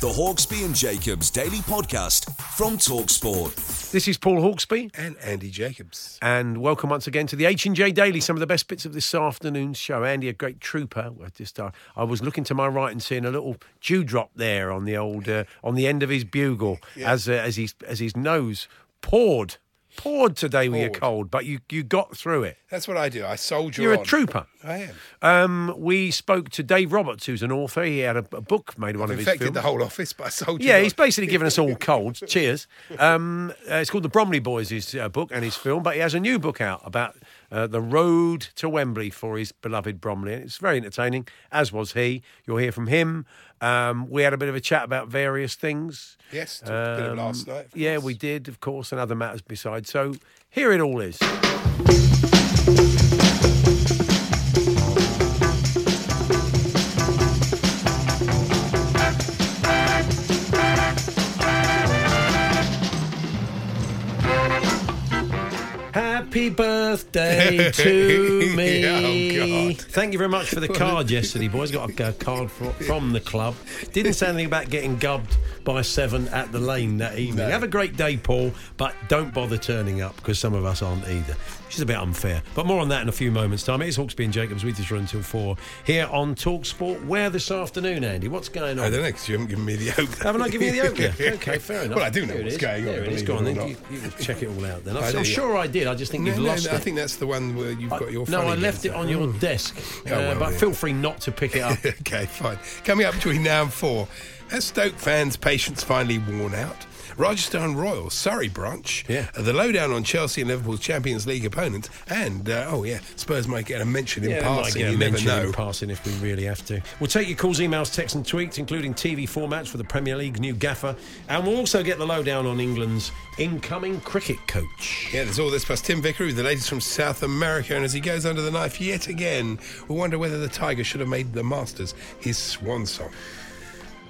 The Hawksbee and Jacobs Daily Podcast from Talksport. This is Paul Hawksbee, and Andy Jacobs. and welcome once again to the H and J Daily. Some of the best bits of this afternoon's show. Andy, a great trooper. I just uh, I was looking to my right and seeing a little dewdrop there on the old uh, on the end of his bugle as uh, as his as his nose poured poured today with your Poured. cold, but you you got through it. That's what I do. I soldier You're a trooper. I am. Um, we spoke to Dave Roberts, who's an author. He had a, a book made of one of his infected films. the whole office, but I soldier Yeah, on. he's basically given us all colds. Cheers. Um, uh, it's called The Bromley Boys, his uh, book and his film, but he has a new book out about uh, the road to Wembley for his beloved Bromley. And it's very entertaining, as was he. You'll hear from him. Um, we had a bit of a chat about various things. Yes, talked a bit of Um, last night. of Yeah, we did, of course, and other matters besides. So here it all is. Happy birthday to oh me. Oh, God. Thank you very much for the card yesterday, boys. Got a, a card fro- from the club. Didn't say anything about getting gubbed by seven at the lane that evening. Have a great day, Paul, but don't bother turning up because some of us aren't either. Which is a bit unfair. But more on that in a few moments' time. It's Hawksbee and Jacobs with us until four here on Talk Sport. Where this afternoon, Andy? What's going on? I don't know because you haven't given me the oak. Haven't I given you the oak yet? Okay, fair enough. Well, I do know There it what's is. going on, There it is. believe Go it on, or then. You, you check it all out then. I I'm, I'm sure I did. I just think No, you've no, lost no, it. I think that's the one where you've got your. No, I left it on your desk, Oh, uh, but yeah. feel free not to pick it up. okay, fine. Coming up between now and four, as Stoke fans' patience finally worn out, Rajasthan Royals, Surrey branch, Yeah. uh, the lowdown on Chelsea and Liverpool's Champions League opponents, and uh, oh yeah, Spurs might get a mention in Yeah, we might passing. get a You never mention know. in passing if we really have to. We'll take your calls, emails, texts, and tweets, including TV formats for the Premier League's new gaffer, and we'll also get the lowdown on England's incoming cricket coach. Yeah, there's all this plus Tim Vickery, the latest from South America, and as he goes under the knife yet again, we wonder whether the Tiger should have made the Masters his swan song.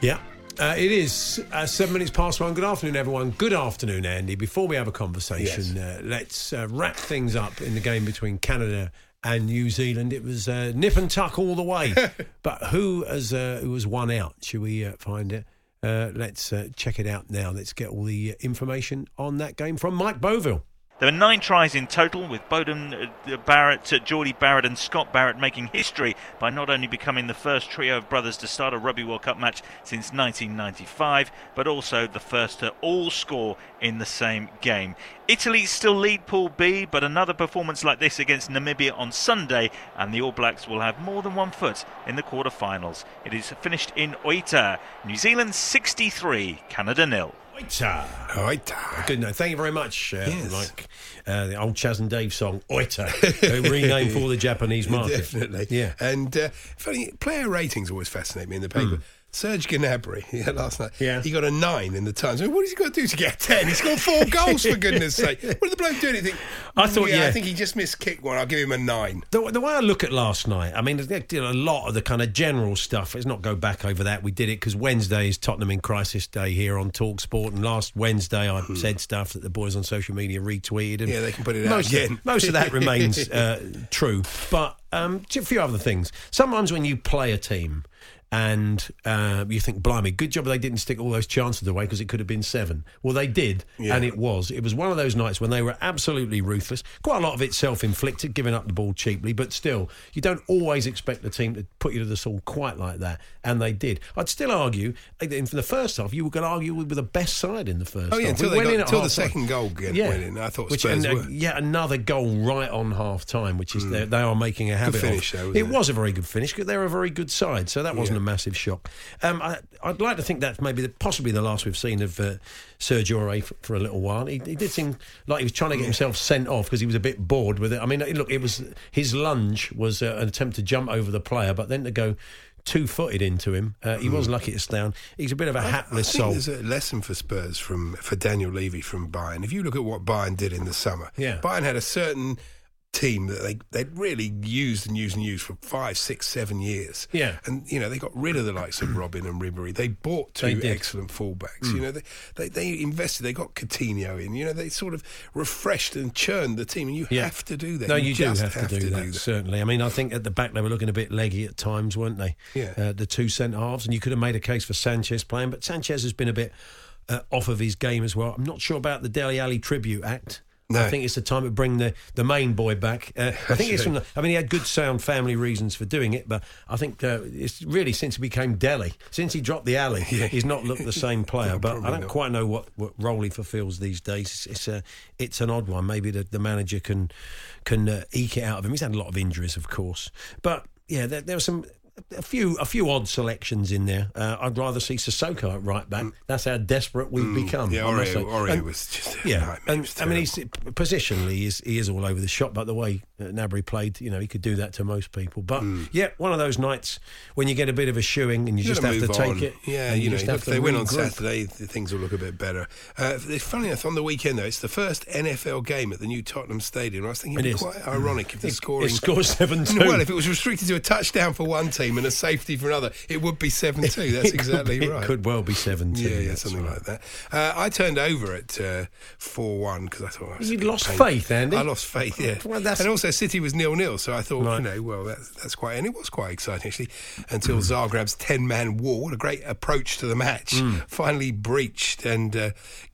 Yeah. Uh, it is uh, seven minutes past one. Good afternoon, everyone. Good afternoon, Andy. Before we have a conversation, uh, let's uh, wrap things up in the game between Canada and New Zealand. It was uh, nip and tuck all the way. but who has uh, who has won out? Should we uh, find it? Uh, let's uh, check it out now. Let's get all the information on that game from Mike Boville. There were nine tries in total, with Beauden uh, Barrett, uh, Jordie Barrett, and Scott Barrett making history by not only becoming the first trio of brothers to start a Rugby World Cup match since 1995, but also the first to all score in the same game. Italy still lead Pool B, but another performance like this against Namibia on Sunday, and the All Blacks will have more than one foot in the quarter-finals. It is finished in Oita, New Zealand 63, Canada nil. Oita. Oita. Good night. Thank you very much, uh, Yes. Mike. Uh, the old Chaz and Dave song, Oita, renamed for the Japanese market. Definitely. Yeah. And uh, funny, player ratings always fascinate me in the paper. Serge Gnabry, yeah, last night, Hmm. Yeah. he got a nine in the Times. I mean, what has he got to do to get a ten? He's got four goals, for goodness sake. What did the bloke do? Think? I thought, yeah. I think he just missed kick one. I'll give him a nine. The, the way I look at last night, I mean, there's you know, a lot of the kind of general stuff. Let's not go back over that. We did it because Wednesday is Tottenham in Crisis Day here on Talk Sport, and last Wednesday I said stuff that the boys on social media retweeted. And Hmm. Yeah, they can put it out most again. Of, most of that remains uh, true, but um, a few other things. Sometimes when you play a team. And uh, you think, blimey, good job they didn't stick all those chances away because it could have been seven. Well, they did, Yeah. and it was. It was one of those nights when they were absolutely ruthless. Quite a lot of it self-inflicted, giving up the ball cheaply, but still, you don't always expect the team to put you to the sword quite like that, and they did. I'd still argue, in the first half, you were going to argue we were the best side in the first. Oh, yeah, half. until We got- until the second goal get- went in. I thought Which, Spurs and, uh, yet another goal right on half time, which is they, they are making a habit Mm. finish, of. though, it it? was a very good finish because they're a very good side, so that wasn't Yeah. A massive shock. Um, I, I'd like to think that's maybe the, possibly the last we've seen of uh, Sergio Aurier for, for a little while. He, he did seem like he was trying to get himself sent off because he was a bit bored with it. I mean, look, it was his lunge was uh, an attempt to jump over the player, but then to go. Two footed into him, uh, he was lucky to stay down. He's a bit of a Mm. I- hapless I think soul. there's a lesson for Spurs from for Daniel Levy from Bayern. If you look at what Bayern did in the summer, Yeah. Bayern had a certain team that they they'd really used and used and used for five, six, seven years. Yeah. and you know they got rid of the likes of Robben and Ribery. They bought two did. excellent fullbacks. Mm. You know they, they they invested. They got Coutinho in. You know they sort of refreshed and churned the team. And you Yeah. have to do that. No, you, do just have, to, do, that, Certainly. I mean, I think at the back they were looking a bit leggy at times, weren't they? Yeah. Uh, the two centre halves, and you could have made a case for Sanchez playing, but Sanchez has been a bit uh, off of his game as well. I'm not sure about the Dele Alli tribute act. No. I think it's the time to bring the, the main boy back. Uh, I think it's from. The, I mean, he had good, sound family reasons for doing it, but I think uh, it's really since he became Dele, since he dropped the Alli, he's not looked the same player. No, but I don't not. quite know what, what role he fulfills these days. It's, it's a it's an odd one. Maybe the, the manager can can uh, eke it out of him. He's had a lot of injuries, of course, but yeah, there, there were some. A few, a few odd selections in there. Uh, I'd rather see Sissoko at right back. That's how desperate we've become. Mm. Yeah, I must Aurier, say. Aurier And- was just yeah, and I mean, he's positionally he is, he is all over the shop. But the way uh, Gnabry played, you know, he could do that to most people. But yeah, one of those nights when you get a bit of a shoeing and you, You just have to take on. it. Yeah, and you, know, have if to they win on. Saturday, things will look a bit better. Uh, funny enough, on the weekend though, it's the first NFL game at the new Tottenham Stadium. I was thinking It it'd be is. quite ironic if the scoring it scores 7-2. Well, if it was restricted to a touchdown for one team and a safety for another, it would be seven two. That's exactly be- right. It could well be seven two. Yeah, yeah, something like that. Uh, I turned over at four one because I thought oh, that's a You'd lost painful. faith, Andy. I lost faith, yeah. Well, that's- and also City was nil nil, so I thought, Right. you know, well, that's that's quite, and it was quite exciting actually, until Zagreb's ten man wall, what a great approach to the match, Hmm. finally breached, and uh,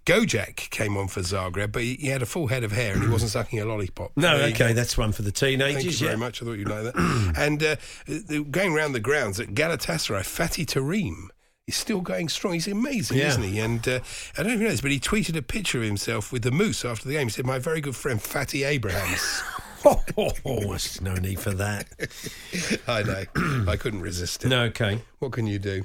Gojak came on for Zagreb, but he, he had a full head of hair and he wasn't sucking a lollipop. No, There okay, that's one for the teenagers. Thank you very yeah. much. I thought you'd like that. and uh, going around the grounds at Galatasaray, Fatih Terim is still going strong. He's amazing, Yeah. isn't he? And uh, I don't even know this, but he tweeted a picture of himself with the moose after the game. He said, "My very good friend Fatty Abrahams." Oh, there's no need for that. I know. I couldn't resist it. No, okay. What can you do?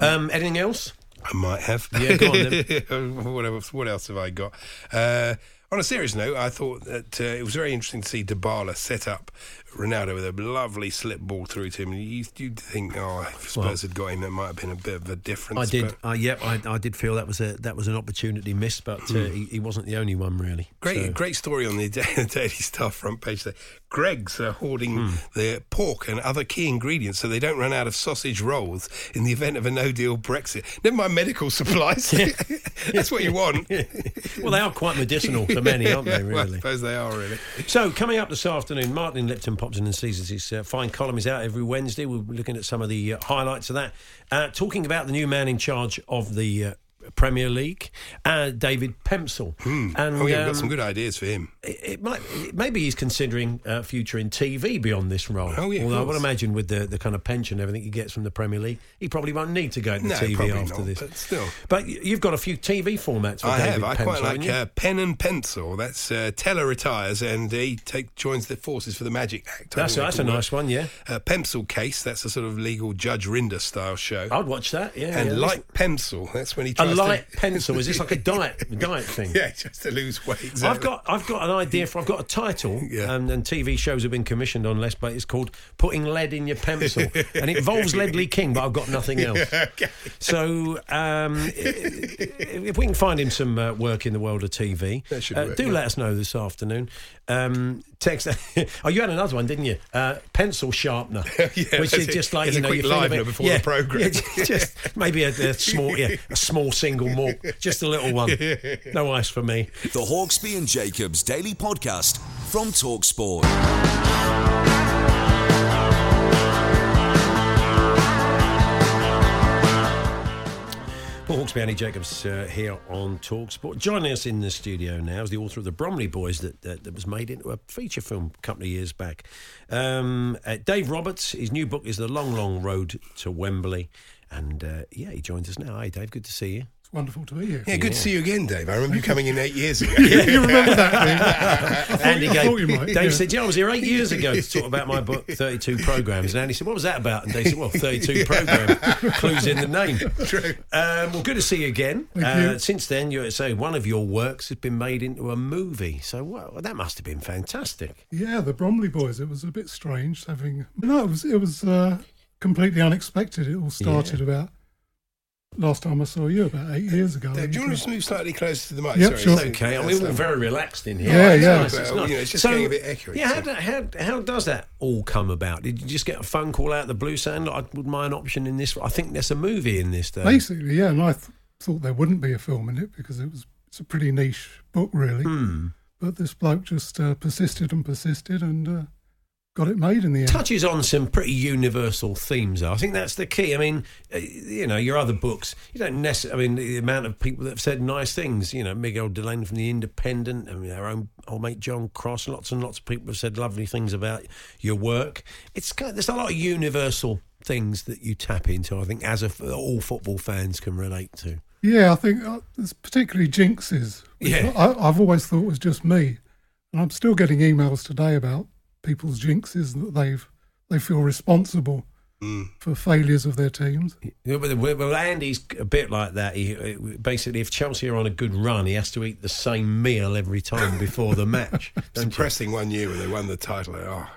Um, anything else? I might have. Yeah, go on what, else, what else have I got? Uh, on a serious note, I thought that uh, it was very interesting to see Dybala set up Ronaldo with a lovely slip ball through to him. You, you'd think, oh, if Spurs Well- had got him, that might have been a bit of a difference. I did. but- Uh, yep, I, I did feel that was a that was an opportunity missed, but uh, he, he wasn't the only one really. Great, So- great story on the Daily Star front page there. Greggs are hoarding their pork and other key ingredients so they don't run out of sausage rolls in the event of a no deal Brexit. Never mind medical supplies. That's what you want. well, they are quite medicinal for many, aren't they? Well, I Really. suppose they are, really. So, coming up this afternoon, Martin Lipton pops and sees. His uh, fine column is out every Wednesday. We'll be looking at some of the uh, highlights of that. Uh, talking about the new man in charge of the uh, Premier League, uh, David Pemsel. And oh, yeah, we've um, got some good ideas for him. it, it might maybe he's considering uh, future in TV beyond this role. Oh, yeah, Although I would imagine with the, the kind of pension and everything he gets from the Premier League, he probably won't need to go into No, TV after not, this. but still. But you've got a few TV formats. For I David have. I Pemsel, quite like uh, Pen and Pencil. That's uh, Teller retires and he take, joins the forces for the Magic Act. I That's think that's a nice one. Yeah, Uh, Pencil Case. That's a sort of legal Judge Rinder style show. I'd watch that. Yeah, and yeah. Light Pencil. That's when he tries light to. pencil. Is this like a diet diet thing? Yeah, just to lose weight. I've got I've got an idea for I've got a title Yeah. and, and TV shows have been commissioned on less but it's called Putting Lead in Your Pencil and it involves Ledley King but I've got nothing else. Okay. So um, if we can find him some uh, work in the world of TV, uh, work, do yeah. let us know this afternoon. Um, text. oh, you had another one, didn't you? Uh, pencil sharpener, Yeah, which is it. just like It's you know, you bit- before yeah, the programme. yeah, just maybe a, a small, yeah, a small single malt, just a little one. No ice for me. The Hawksbee and Jacobs Daily Podcast from Talksport. Hawksbee Andy Jacobs uh, here on Talksport. Joining us in the studio now is the author of the Bromley Boys that, that, that was made into a feature film a couple of years back. Um, uh, Dave Roberts, his new book is The Long, Long Road to Wembley. And uh, yeah, he joins us now. Hey, Dave, good to see you. It's wonderful to be here. Yeah, good to see you again, Dave. I remember you coming in eight years ago. you remember that? Dave? Andy I gave, thought you might, Dave yeah. said, "Yeah, I was here eight years ago to talk about my book, 32 Programs." And Andy said, "What was that about?" And Dave said, "Well, 32 Programs, clues in the name." True. Um, well, good to see you again. Thank uh, you. Since then, you say one of your works has been made into a movie. So, well, that must have been fantastic. Yeah, the Bromley Boys. It was a bit strange having. No, it was it was uh, completely unexpected. It all started about last time I saw you about eight years ago. Dave, do you want to move slightly closer to the mic? Yep, Sorry, sure. it's- Okay, I mean, we're very relaxed in here. Yeah, It's yeah. nice, it's Well, nice. you know, it's just getting a bit echoey, Yeah, how, so- do- how, how does that all come about? Did you just get a phone call out of the blue saying, "Look, I would mind option in this"? I think there's a movie in this. Though. Basically, yeah, and I th- thought there wouldn't be a film in it because it was it's a pretty niche book, really. Hmm. But this bloke just uh, persisted and persisted and uh, got it made in the end. touches on some pretty universal themes. Though. I think that's the key. I mean, uh, you know, your other books, you don't necessarily. I mean, the amount of people that have said nice things. You know, Miguel Delaney from the Independent. I mean, our own old mate John Cross. Lots and lots of people have said lovely things about your work. It's kind there's a lot of universal things that you tap into. I think as a, all football fans can relate to. Yeah, I think uh, it's particularly jinxes. Yeah. I, I've always thought was just me, and I'm still getting emails today about people's jinxes that they've they feel responsible Mm. for failures of their teams. Yeah, but well, well, Andy's a bit like that. He basically, if Chelsea are on a good run, he has to eat the same meal every time before the match. It's don't you? depressing one year when they won the title. Oh,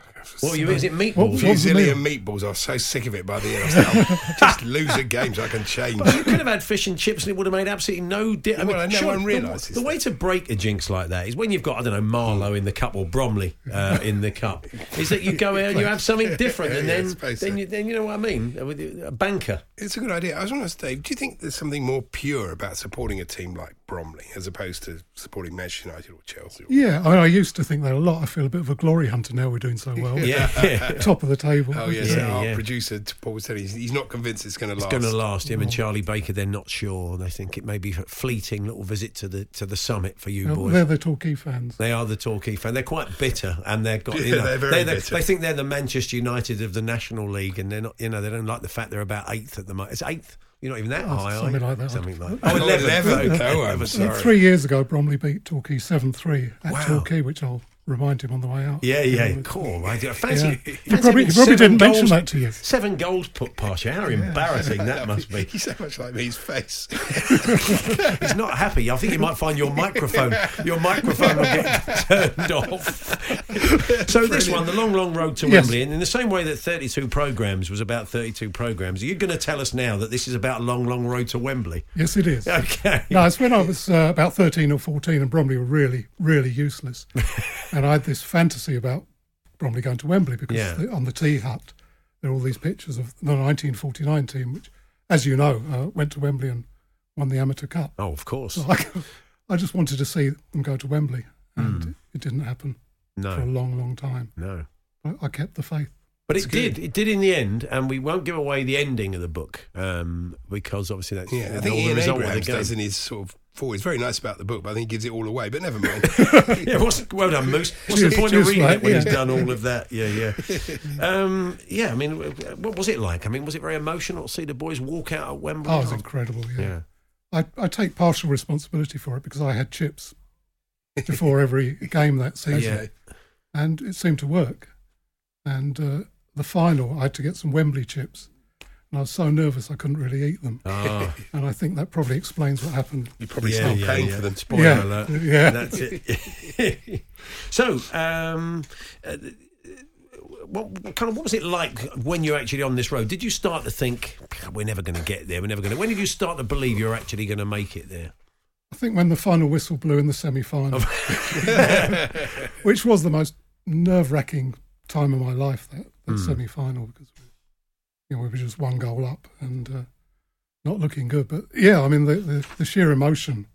What you is it meatballs? What- what- was Fusilli and meatballs. I was so sick of it by the end. I was like, just lose games I can change. you could have had fish and chips and it would have made absolutely no difference. Well, no one realises The, the way to break a jinx like that is when you've got, I don't know, Marlow in the cup or Bromley uh, in the cup, is that you go out and you have something different and Yeah, then, then, you, then you know what I mean? A banker. It's a good idea. I was going to ask Dave, do you think there's something more pure about supporting a team like Bromley as opposed to supporting Manchester United or Chelsea? Yeah, I, I used to think that a lot. I feel a bit of a glory hunter now. We're doing so well. Yeah. top of the table. Oh, yes. Yeah, our yeah. producer, Paul, was telling you, he's, he's not convinced it's going to last. It's going to last. Him and mm. Charlie Baker, they're not sure. They think it may be a fleeting little visit to the to the summit for you Well, boys. they're the Torquay fans. They are the Torquay fan. They're quite bitter, and they've got you Yeah, know they're very they bitter. they think they're the Manchester United of the National League, and they're not. You know, they don't like the fact they're about eighth at the moment. It's eighth. You're not even that Oh, high, are something you? like that. Something like Oh, 11. 11. Okay. Oh, I'm sorry. Three years ago, Bromley beat Torquay 7 3 at Wow. Torquay, which I'll remind him on the way out. Yeah, yeah, cool. I do- fancy, Yeah. fancy He probably, having he probably seven didn't mention goals- that to you. Seven goals put past you. How embarrassing that must be. He's so much like me, his face. He's not happy. I think you might find your microphone. Your microphone will get turned off. so this one, the long, long road to Yes. Wembley, and in the same way that 32 programs was about 32 programs, are you going to tell us now that this is about a long, long road to Wembley? Yes, it is. Okay. No, it's when I was uh, about 13 or 14 and Bromley were really, really useless. And I had this fantasy about Bromley going to Wembley because Yeah. the, on the tea hut, there are all these pictures of the 1949 team, which, as you know, uh, went to Wembley and won the Amateur Cup. Oh, of course. So I, I just wanted to see them go to Wembley, and Hmm. it didn't happen for a long, long time. no. I, I kept the faith. But it did. It did in the end, and we won't give away the ending of the book um, because obviously that's Yeah, I all think the Ian result Abrahams does in his sort of forward. He's very nice about the book, but I think he gives it all away. But never mind. yeah, what's, well done, Moose. What's the point of reading mate, it when he's done all of that? Yeah, yeah. Um, yeah, I mean, what was it like? I mean, was it very emotional to see the boys walk out at Wembley? Oh, it was incredible. Yeah. Yeah. I, I take partial responsibility for it because I had chips before every game that season, Yeah. and it seemed to work. And uh, the final, I had to get some Wembley chips, and I was so nervous I couldn't really eat them. Ah, And I think that probably explains what happened. You probably yeah, start yeah, paying yeah. for them. Spoiler Yeah, alert. yeah. That's it. so, um, uh, what, what kind of what was it like when you're actually on this road? Did you start to think we're never going to get there? We're never going to. When did you start to believe you're actually going to make it there? I think when the final whistle blew in the semi-final, which was the most nerve-wracking time of my life, that, that semi-final, because you know we were just one goal up and uh, not looking good. But yeah, I mean the, the, the sheer emotion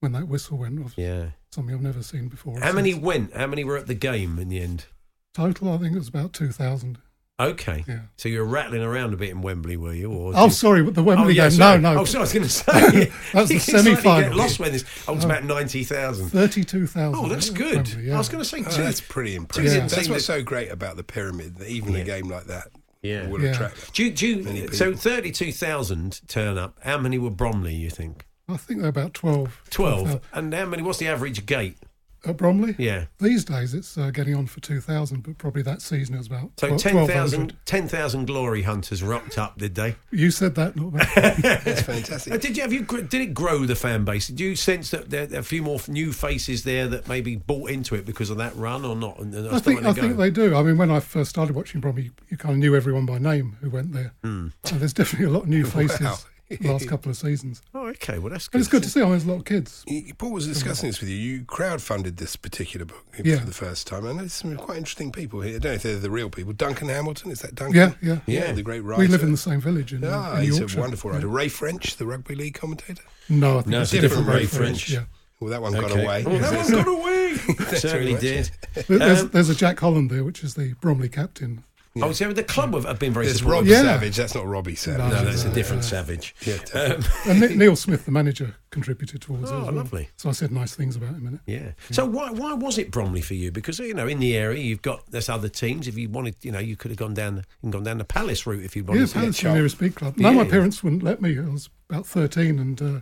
when that whistle went off, yeah, something I've never seen before. How many since. went? How many were at the game in the end? total? I think it was about two thousand. Okay. Yeah. So you were rattling around a bit in Wembley, were you? Or Oh, did- sorry, the Wembley Oh, yeah, game. sorry. No, no. Oh, sorry, I was going to say. That's the semi-final. get lost when this. Oh, it's about 90,000. 32,000. Oh, that's good. Wembley, yeah. I was going to say, Oh, two. that's pretty impressive. Yeah. That's what's that- so great about the pyramid. That even Yeah. a game like that Yeah. will Yeah. attract. Do you, do Many you, so 32,000 turn up. How many were Bromley, you think? I think they're about 12. 12. 12,000. And how many, what's the average gate? At Bromley? Yeah. These days it's uh, getting on for 2,000, but probably that season it was about So 12 10,000 1,200. 10,000 glory hunters rocked up, did they? You said that, not me. That's Uh, fantastic. Did you have you did it grow the fan base? Did you sense that there are a few more new faces there that maybe bought into it because of that run or not? And, and are I think I to think they do. I mean, when I first started watching Bromley, you kind of knew everyone by name who went there. Hmm. So there's definitely a lot of new faces Wow. The last couple of seasons. Oh, okay. Well, that's good. But it's good to see. I mean, there's a lot of kids. Paul was discussing this with you. You crowdfunded this particular book Yeah. for the first time. I know there's some quite interesting people here. I don't know if they're the real people. Duncan Hamilton, is that Duncan? Yeah, yeah. Yeah, the great writer. We live in the same village in, Ah, in he's Yorkshire. a wonderful writer. Yeah. Ray French, the rugby league commentator. No, I think No, it's it's a a different different Ray Ray French. Yeah. Well, that one got away. Oh, that one got away. Certainly did. There's, Um, there's a Jack Holland there, which is the Bromley captain. Oh, so the club have, have been very There's supportive. Rob Yeah. Savage. That's not Robbie Savage. No, No, that's a different no. savage. Yeah, Um, And Neil Smith, the manager, contributed towards it Oh, well. lovely. So I said nice things about him in it. yeah. So why why was it Bromley for you? Because you know in the area you've got there's other teams. If you wanted, you know, you could have gone down the, and gone down the Palace route if you wanted Yeah, to. Palace, the nearest big club. No, Yeah, my yeah. parents wouldn't let me. I was about 13 and uh,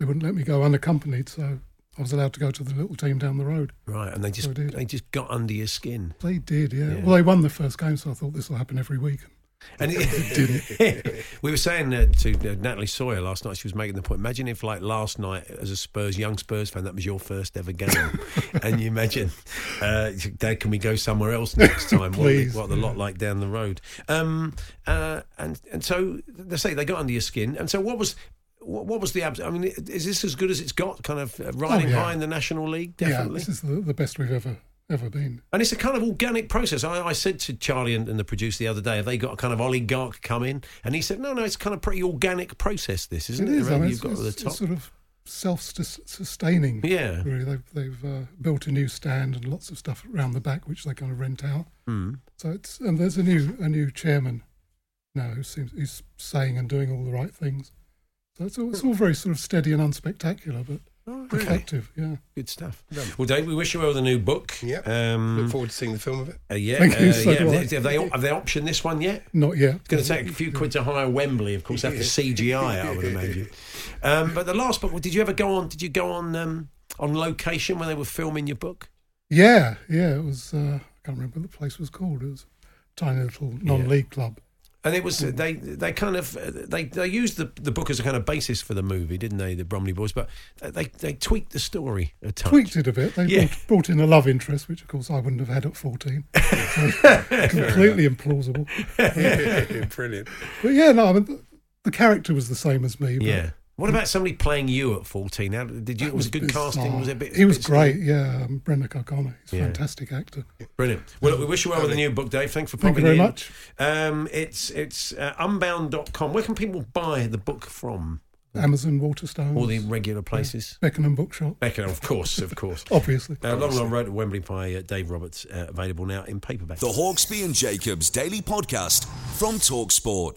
they wouldn't let me go unaccompanied. So I was allowed to go to the little team down the road. Right, and they just did. they just got under your skin. They did, yeah. Yeah. Well, they won the first game, so I thought this will happen every week. And it, we were saying uh, to uh, Natalie Sawyer last night. She was making the point. Imagine if, like last night, as a Spurs young Spurs fan, that was your first ever game, and you imagine, uh, Dad, can we go somewhere else next time? what, Please. what the lot like down the road? Um, uh, and and so they say they got under your skin. And so what was. What was the abs? I mean, is this as good as it's got? Kind of uh, riding Oh, yeah. high in the National League, Yeah, definitely. this is the, the best we've ever ever been. And it's a kind of organic process. I, I said to Charlie and, and the producer the other day, have they got a kind of oligarch come in? And he said, no, no, it's kind of pretty organic process. This isn't It it? is. I mean, you've it's, got at the top. it's sort of self-sustaining. Yeah. really. They've they've uh, built a new stand and lots of stuff around the back, which they kind of rent out. Mm. So it's and there's a new a new chairman now who seems he's saying and doing all the right things. So it's all, it's all very sort of steady and unspectacular, but Oh, really? effective. Yeah. Good stuff. Well, Dave, we wish you well with the new book. Yeah. Um, Look forward to seeing the film of it. uh, yeah. Thank you, uh, so yeah. do I. Have, they, have they have they optioned this one yet? Not yet. It's going to take a few quid to hire Wembley, of course, after CGI, I would imagine. Um, but the last book, did you ever go on? Did you go on um, on location when they were filming your book? Yeah, yeah. It was. Uh, I can't remember what the place was called. It was a tiny little non-league club. And it was Mm. they they kind of uh, they they used the the book as a kind of basis for the movie, didn't they? The Bromley Boys, but they they tweaked the story a touch. Tweaked it a bit. They Yeah. brought, brought in a love interest, which of course I wouldn't have had at 14. Completely implausible. Brilliant. But yeah, no, I mean, the, the character was the same as me. But Yeah. What about somebody playing you at fourteen? How did you? that Was it good bizarre. casting? Was it a bit? He was bit great. Yeah, um, Brenock O'Connor. He's a Yeah. fantastic actor. Brilliant. Well, look, we wish you well with the new book, Dave. Thanks for popping Thank you popping very in. much. Um, it's it's uh, unbound.com. Where can people buy the book from? Amazon, Waterstones, All the regular places. Beckenham Bookshop, Beckham, of course, of course. obviously. Uh, Long Long Road to Wembley by uh, Dave Roberts, uh, available now in paperback. The Hawksbee and Jacobs Daily Podcast from Talksport.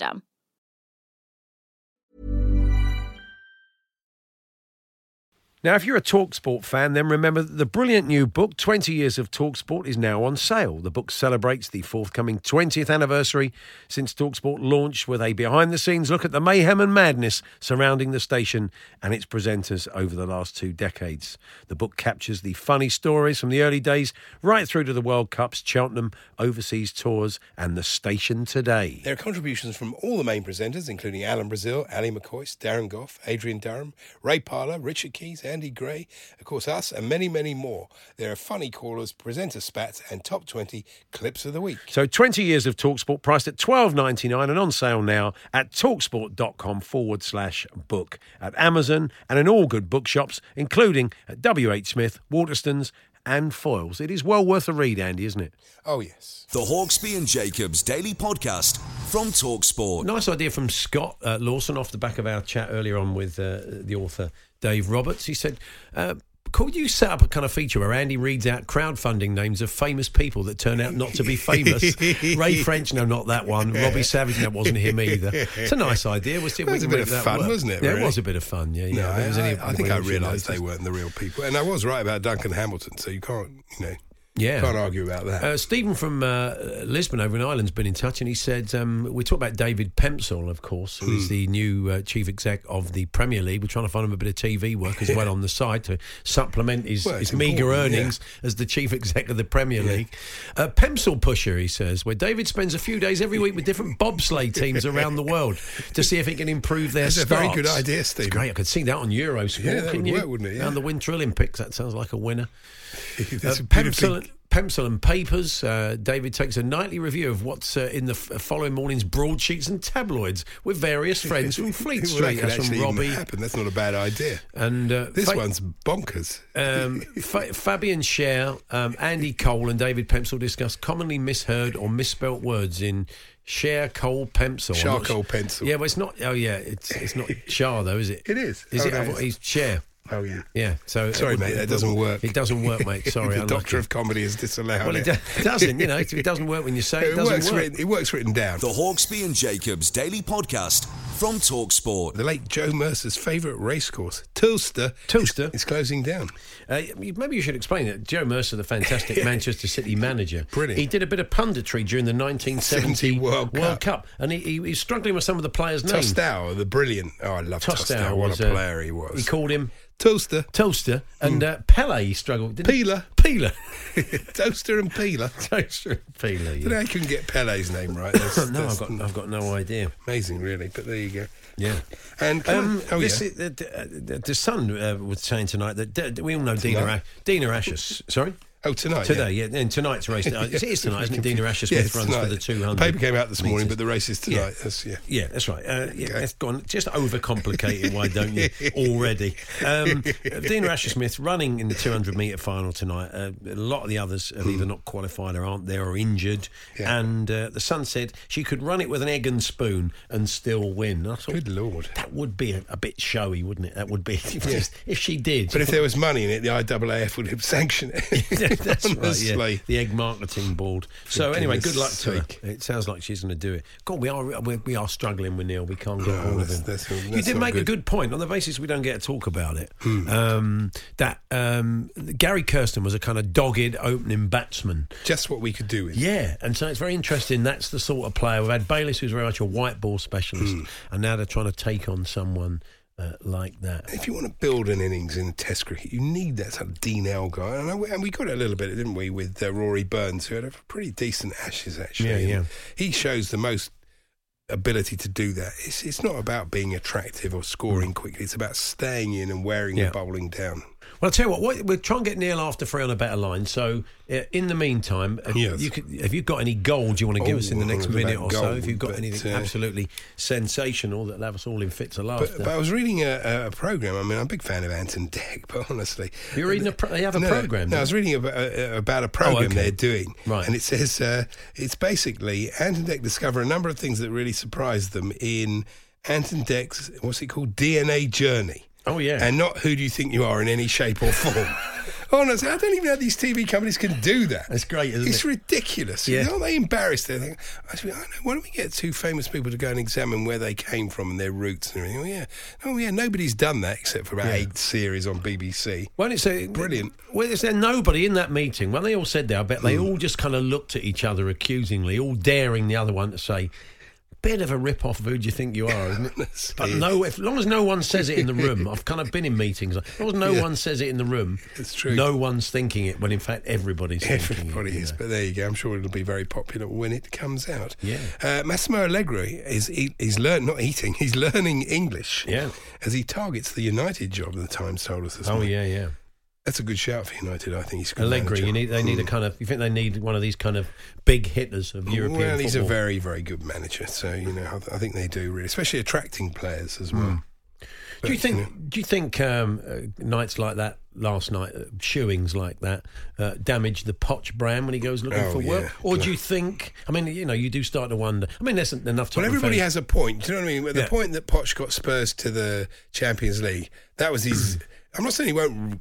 system. Now, if you're a Talksport fan, then remember that the brilliant new book, 20 Years of Talksport, is now on sale. The book celebrates the forthcoming 20th anniversary since Talksport launched with a behind the scenes look at the mayhem and madness surrounding the station and its presenters over the last two decades. The book captures the funny stories from the early days right through to the World Cups, Cheltenham, overseas tours, and the station today. There are contributions from all the main presenters, including Alan Brazil, Ally McCoist, Darren Gough, Adrian Durham, Ray Parlour, Richard Keys, Andy Gray, of course, us, and many, many more. There are funny callers, presenter spats, and top 20 clips of the week. So 20 years of Talksport priced at twelve ninety nine and on sale now at talksport.com forward slash book at Amazon and in all good bookshops, including at WH Smith, Waterstones, and Foyles. It is well worth a read, Andy, isn't it? Oh, yes. The Hawksbee and Jacobs Daily Podcast from Talksport. Nice idea from Scott uh, Lawson off the back of our chat earlier on with uh, the author Dave Roberts. He said, uh, could you set up a kind of feature where Andy reads out crowdfunding names of famous people that turn out not to be famous? Ray French, no, not that one. Robbie Savage, no, wasn't him either. It's a nice idea. We'll see It was a bit of fun, work. wasn't it, Yeah, really? it was a bit of fun. Yeah, yeah. No, I, I, I think I realised they weren't the real people. And I was right about Duncan Hamilton, so you can't, you know, Yeah. can't argue about that. Uh, Stephen from uh, Lisburn over in Ireland's been in touch and he said, um, we talk about David Pemsel, of course, who Hmm. is the new uh, chief exec of the Premier League. We're trying to find him a bit of TV work as well on the side to supplement his, Well, his meagre earnings as the chief exec of the Premier League. Uh, Pemsel Pusher, he says, where David spends a few days every week with different bobsleigh teams around the world to see if he can improve their That's a very good idea, It's Stephen. great. I could see that on Eurosport. Yeah, that would you? work, wouldn't it? Yeah. And the Winter Olympics. That sounds like a winner. That's Uh, a Pemsel, Pemsel and Papers. Uh, David takes a nightly review of what's uh, in the f- following morning's broadsheets and tabloids with various friends from Fleet Well, that Street. could That's from Robbie. happen. That's not a bad idea. And uh, This Fa- one's bonkers. um, Fa- Fabian Schär, um, Andy Cole, and David Pemsel discuss commonly misheard or misspelt words in Share coal not Charcoal pencil. Yeah, well, it's not. Oh, yeah, it's it's not Char though, is it? It is. Is Oh, it? no, I it's- Share. Oh, yeah. Yeah. So Sorry, mate, would- that doesn't work. It doesn't work, mate. Sorry, the. Doctor of Comedy has disallowed Well, it. it do- doesn't. You know, it doesn't work when you say it, it it, doesn't works work. written, it works written down. The Hawksbee and Jacobs Daily Podcast from Talksport. The late Joe Mercer's favourite racecourse, Towcester, Towcester. is closing down. Uh, maybe you should explain it. Joe Mercer, the fantastic Manchester City manager, Brilliant. He did a bit of punditry during the 1970 70 World Cup. and he, he, he's struggling with some of the players' names. Tostão, the brilliant. Oh, I love Tostão Tostão. What was, a uh, player he was. He called him Toaster, Toaster, and uh, Pele. Struggled. Didn't he? Peeler. Peeler. Toaster and Peeler. Toaster and Peeler. I Yeah. how you couldn't get Pele's name right. That's, no, that's I've got I've got no idea. amazing, really. But there you go. Yeah. And can I- Um, oh this yeah, is- the, the, the Sun uh, was saying tonight that d- we all know Dina, Tonight? Ash, Dina Ashes. Sorry. Oh tonight, Today, yeah. and tonight's race. Uh, it is tonight, isn't it? Dina Asher Smith it's runs tonight. for the 200. The paper came out this morning, but the race is tonight. Yeah. That's, yeah. Yeah, that's right. Uh, yeah, that's gone. Just overcomplicate why don't you? Already. Um, Dina Asher Smith running in the 200 metre final tonight. Uh, a lot of the others have either not qualified or aren't there or injured. Yeah. And uh, the Sun said she could run it with an egg and spoon and still win. I thought, Good lord. that would be a, a bit showy, wouldn't it? That would be if, if she did. But if there was money in it, the IAAF would have sanctioned it. That's right. Yeah. The egg marketing board. So For anyway, good luck to her. sake. It sounds like she's going to do it. God, we are we, we are struggling with Neil. We can't get Oh, all of that's- him. that's- you that's did not make a good. Hmm. good point on the basis we don't get to talk about it. Um, that um, Gary Kirsten was a kind of dogged opening batsman. Just what we could do with. Yeah, and so it's very interesting. That's the sort of player we've had. Bayliss, who's very much a white ball specialist, Hmm. and now they're trying to take on someone uh, like that. If you want to build an innings in Test cricket, you need that sort of Dean L guy, and, I, and we got it a little bit, didn't we, with uh, Rory Burns, who had a pretty decent Ashes actually. Yeah, yeah. He shows the most ability to do that. It's it's not about being attractive or scoring quickly. It's about staying in and wearing Mm. Yeah. the bowling down. Well, I'll tell you what, what we'll try and get Neil after three on a better line. So, uh, in the meantime, uh, Yes. you could, have you got any gold you want to give Oh, us in the next minute or so? If you've got but, anything uh, absolutely sensational that'll have us all in fits of laughter. but I was reading a, a program. I mean, I'm a big fan of Ant and Dec, but honestly, You're reading a pro- they have a no, program, No, I was reading about, uh, about a program okay. they're doing, Right. And it says uh, it's basically Ant and Dec discover a number of things that really surprised them in Ant and Dec's what's it called DNA journey. Oh, yeah. and not who do you think you are in any shape or form. Honestly, I don't even know these TV companies can do that. That's great, isn't it's it? ridiculous. Yeah. Aren't they embarrassed? They think, actually, I know, why don't we get two famous people to go and examine where they came from and their roots and everything? Oh, yeah. Oh, yeah. Nobody's done that except for about Yeah. eight series on BBC. Well, it's a, Brilliant. Well, is there nobody in that meeting? When they all said that, I bet they hmm. all just kind of looked at each other accusingly, all daring the other one to say, "Bit of a rip-off of who do you think you are, isn't it?" But no, if, as long as no one says it in the room, I've kind of been in meetings. As long as no Yeah. one says it in the room, It's true. No one's thinking it when in fact everybody's thinking Everybody is, but there you go. I'm sure it'll be very popular when it comes out. Yeah. Uh, Massimo Allegri is eat, he's learn not eating, he's learning English. Yeah. As he targets the United job. The Times told us this Oh morning. yeah, yeah. That's a good shout for United. I think he's a good Allegri, manager. you need they need a Mm. kind of. You think they need one of these kind of big hitters of European Well, he's a very, very good manager. So you know, I, think they do really, especially attracting players as well. Mm. But, Do you think? know, Do you think um, uh, nights like that last night, uh, shoeings like that, uh, damage the Poch brand when he goes looking Oh, for work? yeah. Or do you think? I mean, you know, you do start to wonder. I mean, there's enough. Time. Well, everybody fans- has a point. Do you know what I mean? The Yeah. point that Poch got Spurs to the Champions League, that was his. I'm not saying he won't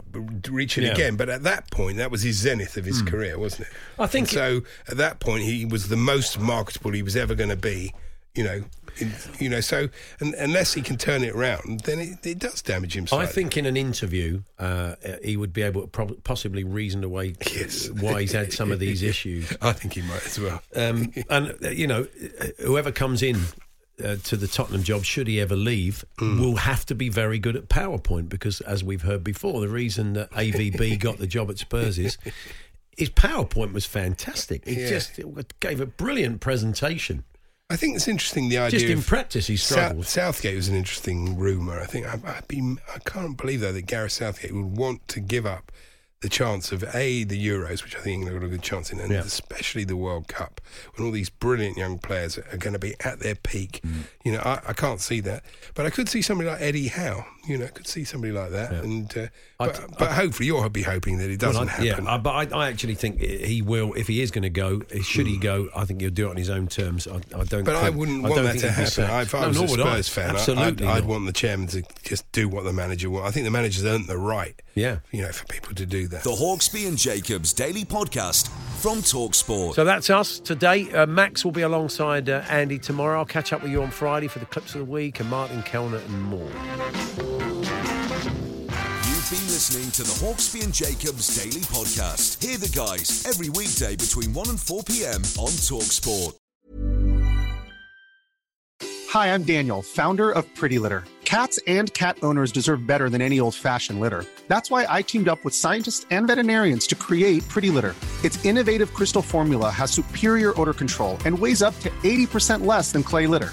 reach it Yeah. again, but at that point, that was his zenith of his career, wasn't it? I think- so. At that point, he was the most marketable he was ever going to be. You know, in, you know. So, and, unless he can turn it around, then it, it does damage him. I think in an interview, uh, he would be able to prob- possibly reason away Yes. why he's had some of these issues. I think he might as well. Um, and uh, you know, whoever comes in uh, to the Tottenham job, should he ever leave, Mm. will have to be very good at PowerPoint because, as we've heard before, the reason that AVB got the job at Spurs is. His PowerPoint was fantastic. He Yeah. just it gave a brilliant presentation. I think it's interesting the idea. Just in practice, he struggled. Southgate was an interesting rumour. I think I, I'd be, I can't believe though that Gareth Southgate would want to give up the chance of a the Euros, which I think England got a good chance in, and Yeah. especially the World Cup, when all these brilliant young players are going to be at their peak. Mm. You know, I, I can't see that, but I could see somebody like Eddie Howe. You know, could see somebody like that, and uh, I'd- but, but hopefully you'll be hoping that it doesn't Well, I- happen. Yeah, I, but I, I actually think he will. If he is going to go, should he go? I think he'll do it on his own terms. I, I don't. But I wouldn't I want don't that think to he'd happen. I- If I No, was nor a would I. Spurs fan, I- absolutely, I'd, I'd want the chairman to just do what the manager wants. I think the manager's earned the right, Yeah. you know, for people to do that. The Hawksbee and Jacobs Daily Podcast from Talksport. So that's us today. Uh, Max will be alongside uh, Andy tomorrow. I'll catch up with you on Friday for the clips of the week and Martin Kelner and more. Listening to the Hawksbee and Jacobs Daily Podcast. Hear the guys every weekday between 1 and 4 p.m. on Talksport. Hi, I'm Daniel, founder of Pretty Litter. Cats and cat owners deserve better than any old fashioned litter. That's why I teamed up with scientists and veterinarians to create Pretty Litter. Its innovative crystal formula has superior odor control and weighs up to 80% less than clay litter.